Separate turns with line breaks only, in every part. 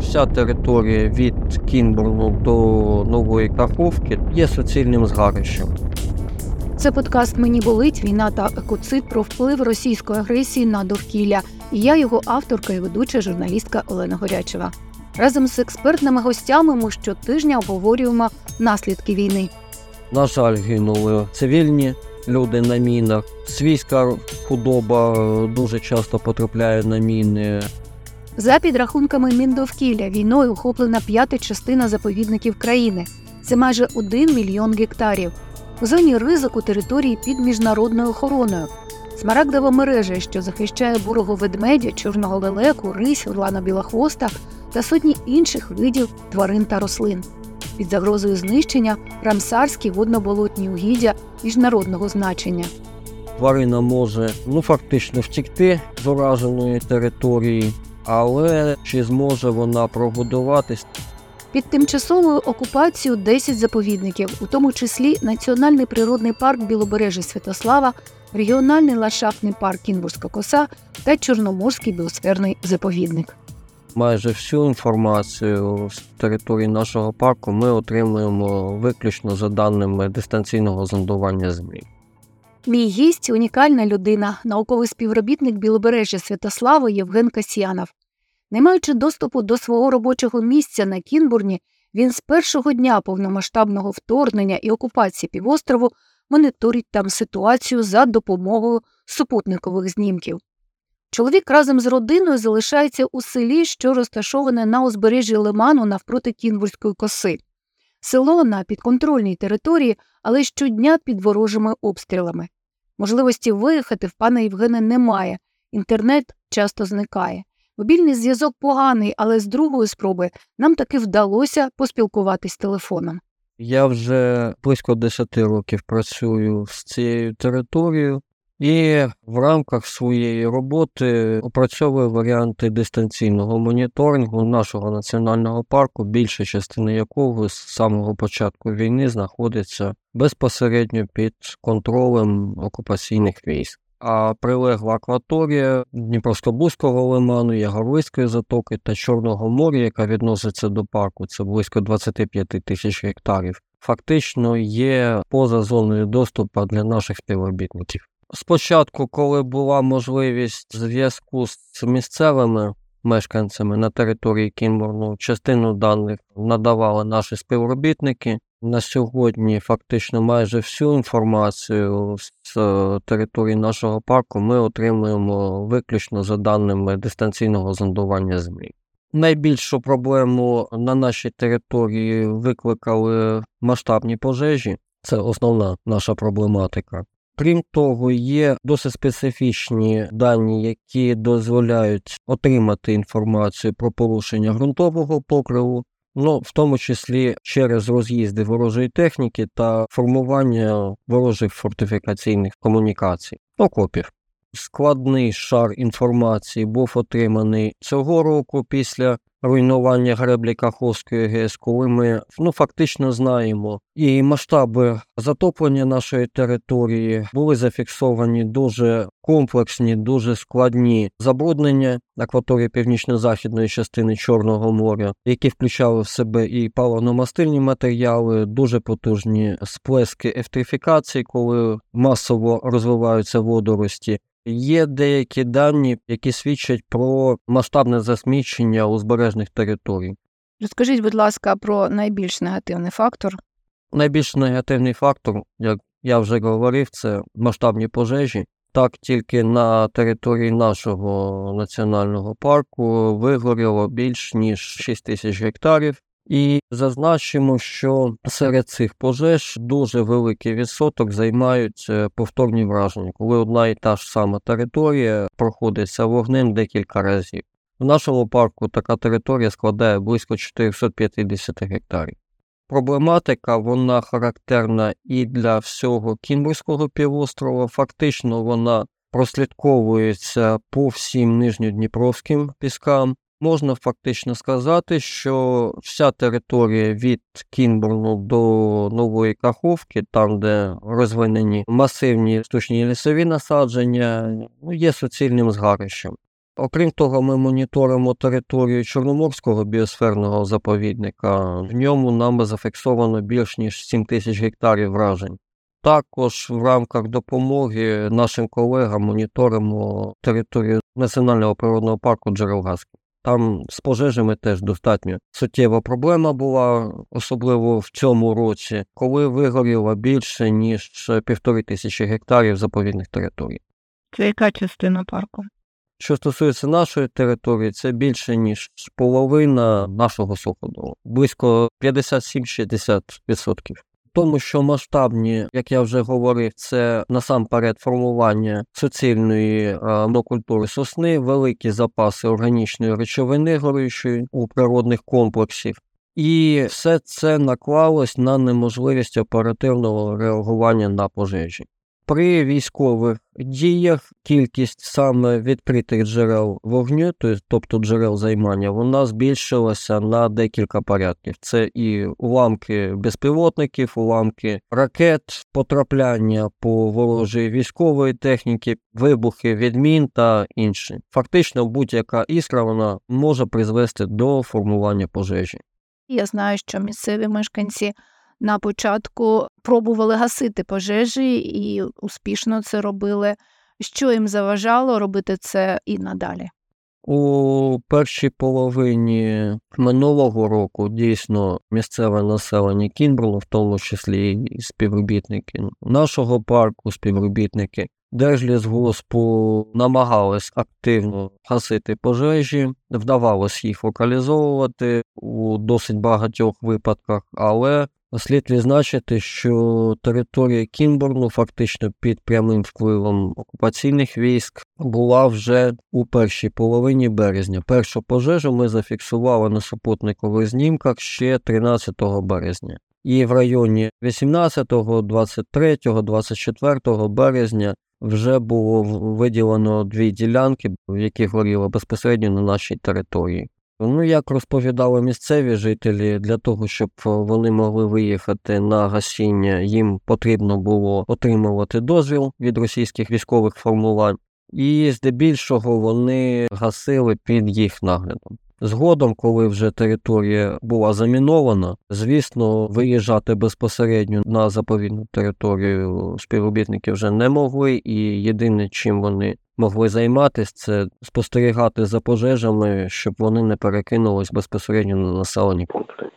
Вся територія від Кінбурну до Нової Каховки є суцільним згарищем.
Це подкаст Мені болить війна та екоцид про вплив російської агресії на довкілля. І я його авторка і ведуча журналістка Олена Горячева. Разом з експертними гостями ми щотижня обговорюємо наслідки війни.
На жаль, гинули цивільні люди на мінах. Свійська худоба е, дуже часто потрапляє на міни.
За підрахунками Міндовкілля, війною охоплена п'ята частина заповідників країни. Це майже 1 мільйон гектарів. У зоні ризику території під міжнародною охороною. Смарагдова мережа, що захищає бурого ведмедя, чорного лелеку, рись, орлана білохвоста та сотні інших видів тварин та рослин. Під загрозою знищення рамсарські водноболотні угіддя міжнародного значення.
Тварина може ну фактично втікти з ураженої території, але чи зможе вона прогодуватись?
Під тимчасовою окупацією 10 заповідників, у тому числі Національний природний парк Білобережжя Святослава, регіональний ландшафтний парк Кінбурська коса та Чорноморський біосферний заповідник.
Майже всю інформацію з території нашого парку ми отримуємо виключно за даними дистанційного зондування землі.
Мій гість унікальна людина, науковий співробітник Білобережжя Святослава Євген Касьянов. Не маючи доступу до свого робочого місця на Кінбурні, він з першого дня повномасштабного вторгнення і окупації півострову моніторить там ситуацію за допомогою супутникових знімків. Чоловік разом з родиною залишається у селі, що розташоване на узбережжі Лиману навпроти Кінбурської коси. Село на підконтрольній території, але щодня під ворожими обстрілами. Можливості виїхати в пана Євгена немає, інтернет часто зникає. Мобільний зв'язок поганий, але з другої спроби нам таки вдалося поспілкуватись телефоном.
Я вже близько 10 років працюю з цією територією і в рамках своєї роботи опрацьовую варіанти дистанційного моніторингу нашого національного парку, більша частина якого з самого початку війни знаходиться безпосередньо під контролем окупаційних військ. А прилегла акваторія Дніпровсько-Бузького лиману, Ягорлицької затоки та Чорного моря, яка відноситься до парку, це близько 25 тисяч гектарів, фактично є поза зоною доступу для наших співробітників. Спочатку, коли була можливість зв'язку з місцевими мешканцями на території Кінбурну, частину даних надавали наші співробітники. На сьогодні фактично майже всю інформацію з е, території нашого парку ми отримуємо виключно за даними дистанційного зондування землі. Найбільшу проблему на нашій території викликали масштабні пожежі, це основна наша проблематика. Крім того, є досить специфічні дані, які дозволяють отримати інформацію про порушення ґрунтового покриву, ну в тому числі через роз'їзди ворожої техніки та формування ворожих фортифікаційних комунікацій, окопів. Складний шар інформації був отриманий цього року після руйнування греблі Каховської ГЕС, коли ми ну фактично знаємо і масштаби затоплення нашої території були зафіксовані дуже комплексні, дуже складні забруднення акваторії північно-західної частини Чорного моря, які включали в себе і паливно-мастильні матеріали, дуже потужні сплески ефтрифікації, коли масово розвиваються водорості. Є деякі дані, які свідчать про масштабне засмічення узбережних територій.
Розкажіть, будь ласка, про найбільш негативний фактор.
Найбільш негативний фактор, як я вже говорив, це масштабні пожежі. Так, тільки на території нашого національного парку вигоріло більш ніж 6 тисяч гектарів. І зазначимо, що серед цих пожеж дуже великий відсоток займають повторні враження, коли одна і та ж сама територія проходиться вогнем декілька разів. В нашому парку така територія складає близько 450 гектарів. Проблематика вона характерна і для всього Кінбурського півострова. Фактично вона прослідковується по всім нижньодніпровським піскам. Можна фактично сказати, що вся територія від Кінбурну до Нової Каховки, там де розвинені масивні штучні лісові насадження, ну, є суцільним згарищем. Окрім того, ми моніторимо територію Чорноморського біосферного заповідника. В ньому нами зафіксовано більш ніж 7 тисяч гектарів вражень. Також в рамках допомоги нашим колегам моніторимо територію національного природного парку Джерелгаски. Там з пожежами теж достатньо суттєва проблема була, особливо в цьому році, коли вигоріло більше ніж півтори тисячі гектарів заповідних територій.
Це яка частина парку?
Що стосується нашої території, це більше ніж половина нашого суходолу, близько 57-60%. Тому що масштабні, як я вже говорив, це насамперед формування суцільної монокультури сосни, великі запаси органічної речовини горючої у природних комплексів, і все це наклалось на неможливість оперативного реагування на пожежі. При військових діях кількість саме відкритих джерел вогню, тобто джерел займання, вона збільшилася на декілька порядків. Це і уламки безпілотників, уламки ракет, потрапляння по ворожій військової техніки, вибухи відмін та інші. Фактично, будь-яка іскра вона може призвести до формування пожежі.
Я знаю, що місцеві мешканці на початку пробували гасити пожежі і успішно це робили. Що їм заважало робити це і надалі?
У першій половині минулого року дійсно місцеве населення Кінбрулу, в тому числі і співробітники нашого парку, співробітники Держлісгоспу намагались активно гасити пожежі, вдавалося їх локалізовувати у досить багатьох випадках, але Слід відзначити, що територія Кінборну фактично під прямим впливом окупаційних військ була вже у першій половині березня. Першу пожежу ми зафіксували на супутникових знімках ще 13 березня. І в районі 18, 23, 24 березня вже було виділено дві ділянки, які горіли безпосередньо на нашій території. Ну, як розповідали місцеві жителі, для того, щоб вони могли виїхати на гасіння, їм потрібно було отримувати дозвіл від російських військових формувань, і здебільшого вони гасили під їх наглядом. Згодом, коли вже територія була замінована, звісно, виїжджати безпосередньо на заповідну територію співробітники вже не могли, і єдине, чим вони могли займатися, це спостерігати за пожежами, щоб вони не перекинулись безпосередньо на населені пункти.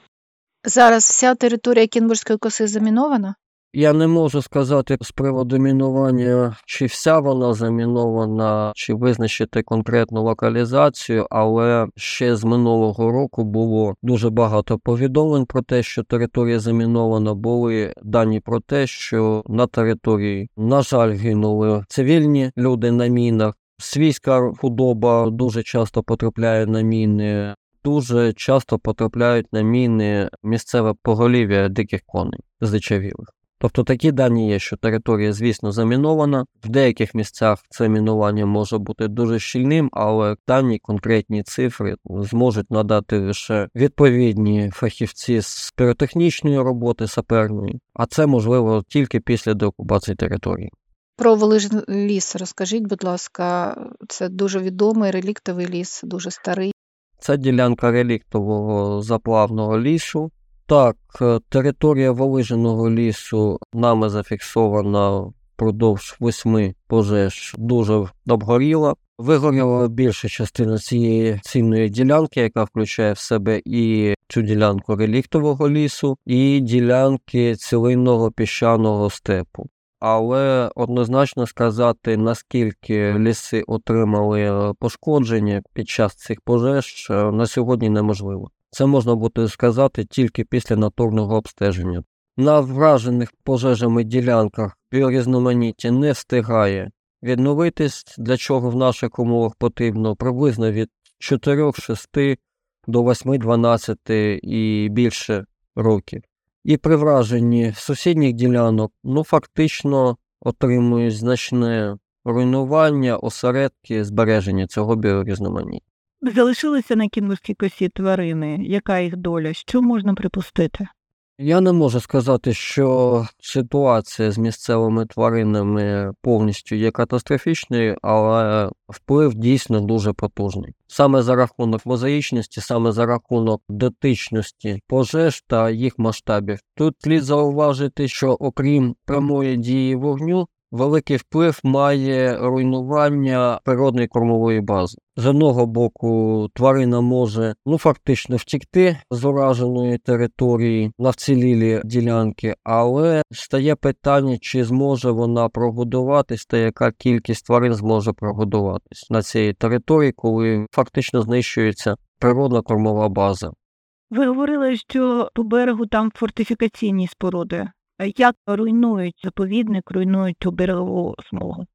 Зараз вся територія Кінбурзької коси замінована?
Я не можу сказати з приводу мінування, чи вся вона замінована, чи визначити конкретну локалізацію, але ще з минулого року було дуже багато повідомлень про те, що територія замінована. Були дані про те, що на території, на жаль, гинули цивільні люди на мінах. Свійська худоба дуже часто потрапляє на міни. Дуже часто потрапляють на міни місцеве поголів'я диких коней здичавілих. Тобто такі дані є, що територія, звісно, замінована. В деяких місцях це мінування може бути дуже щільним, але дані конкретні цифри зможуть надати лише відповідні фахівці з піротехнічної роботи саперної, а це можливо тільки після деокупації території.
Про Волижин ліс розкажіть, будь ласка, це дуже відомий реліктовий ліс, дуже старий.
Це ділянка реліктового заплавного лісу. Так, е, територія Волиженого лісу нами зафіксована впродовж восьми пожеж дуже обгоріла. Вигоріла більша частина цієї цінної ділянки, яка включає в себе і цю ділянку реліктового лісу, і ділянки цілинного піщаного степу. Але однозначно сказати, наскільки ліси отримали пошкодження під час цих пожеж, е, на сьогодні неможливо. Це можна буде сказати тільки після натурного обстеження. На вражених пожежами ділянках біорізноманіття не встигає відновитись, для чого в наших умовах потрібно приблизно від 4-6 до 8-12 і більше років. І при враженні сусідніх ділянок ну, фактично отримують значне руйнування, осередки збереження цього біорізноманіття.
Залишилися на кінбурзькій косі тварини. Яка їх доля? Що можна припустити?
Я не можу сказати, що ситуація з місцевими тваринами повністю є катастрофічною, але вплив дійсно дуже потужний. Саме за рахунок мозаїчності, саме за рахунок дотичності пожеж та їх масштабів. Тут слід зауважити, що окрім прямої дії вогню, великий вплив має руйнування природної кормової бази. З одного боку, тварина може ну фактично втікти з ураженої території на вцілілі ділянки, але стає питання, чи зможе вона прогодуватись, та яка кількість тварин зможе прогодуватись на цій території, коли фактично знищується природна кормова база.
Ви говорили, що по берегу там фортифікаційні споруди. Як руйнують заповідник, руйнують ту берегову смугу?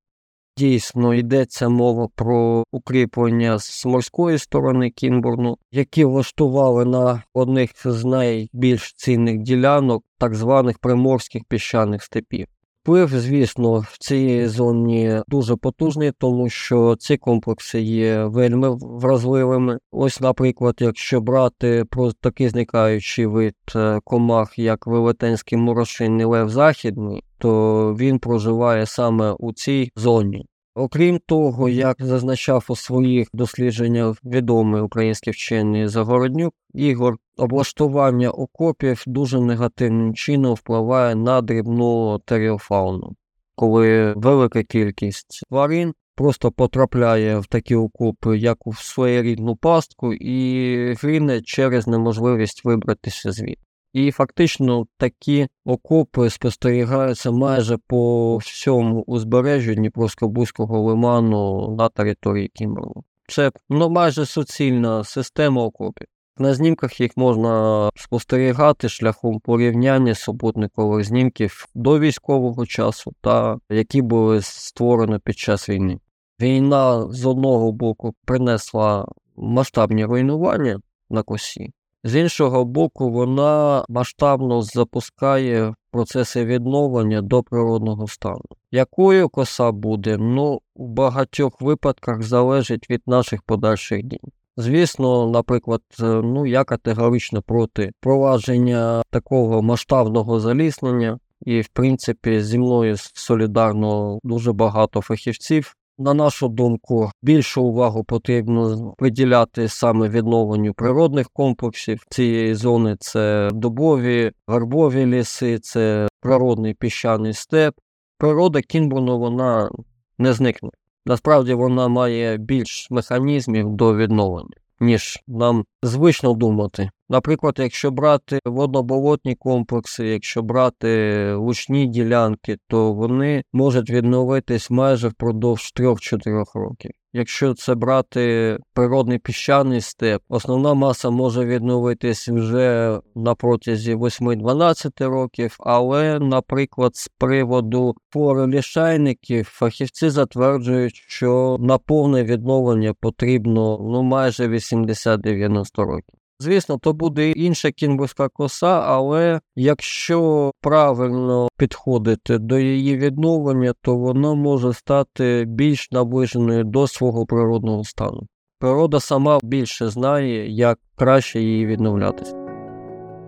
Дійсно, йдеться мова про укріплення з морської сторони Кінбурну, які влаштували на одних з найбільш цінних ділянок так званих приморських піщаних степів. Вплив, звісно, в цій зоні дуже потужний, тому що ці комплекси є вельми вразливими. Ось, наприклад, якщо брати про такий зникаючий вид е, комах, як велетенський мурашинний лев західний, то він проживає саме у цій зоні. Окрім того, як зазначав у своїх дослідженнях відомий український вчений Загороднюк, ігор облаштування окопів дуже негативним чином впливає на дрібну теріофауну, коли велика кількість тварин просто потрапляє в такі окопи, як у своєрідну пастку, і грине через неможливість вибратися звідти. І фактично такі окопи спостерігаються майже по всьому узбережжю Дніпровсько-Бузького лиману на території Кімберлу. Це ну, майже суцільна система окопів. На знімках їх можна спостерігати шляхом порівняння супутникових знімків до військового часу та які були створені під час війни. Війна з одного боку принесла масштабні руйнування на косі, з іншого боку, вона масштабно запускає процеси відновлення до природного стану. Якою коса буде, ну в багатьох випадках залежить від наших подальших дій. Звісно, наприклад, е, ну я категорично проти провадження такого масштабного заліснення, і, в принципі, зі мною солідарно дуже багато фахівців. На нашу думку, більшу увагу потрібно приділяти саме відновленню природних комплексів цієї зони. Це дубові, гарбові ліси, це природний піщаний степ. Природа Кінбурну вона не зникне. Насправді вона має більш механізмів до відновлення, ніж нам звично думати. Наприклад, якщо брати водноболотні комплекси, якщо брати лучні ділянки, то вони можуть відновитись майже впродовж 3-4 років. Якщо це брати природний піщаний степ, основна маса може відновитись вже на протязі 8-12 років, але, наприклад, з приводу флори лішайників фахівці затверджують, що на повне відновлення потрібно ну майже 80-90 років. Звісно, то буде інша кінбурська коса, але якщо правильно підходити до її відновлення, то вона може стати більш наближеною до свого природного стану. Природа сама більше знає, як краще її відновлятися.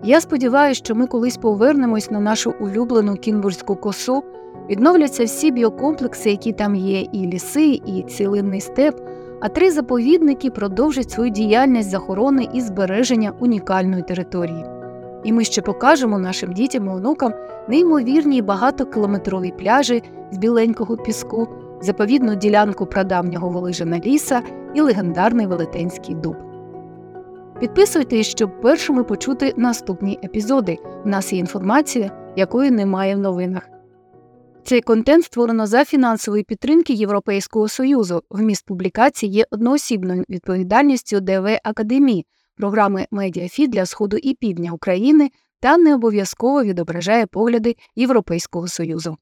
Я сподіваюся, що ми колись повернемось на нашу улюблену кінбурзьку косу, відновляться всі біокомплекси, які там є, і ліси, і цілинний степ а три заповідники продовжать свою діяльність з охорони і збереження унікальної території. І ми ще покажемо нашим дітям і онукам неймовірні багатокілометрові пляжі з біленького піску, заповідну ділянку прадавнього Волижина ліса і легендарний Велетенський дуб. Підписуйтесь, щоб першими почути наступні епізоди. У нас є інформація, якої немає в новинах. Цей контент створено за фінансової підтримки Європейського союзу. Вміст публікації є одноосібною відповідальністю ДВ Академії, програми Медіафід для Сходу і Півдня України та не обов'язково відображає погляди Європейського союзу.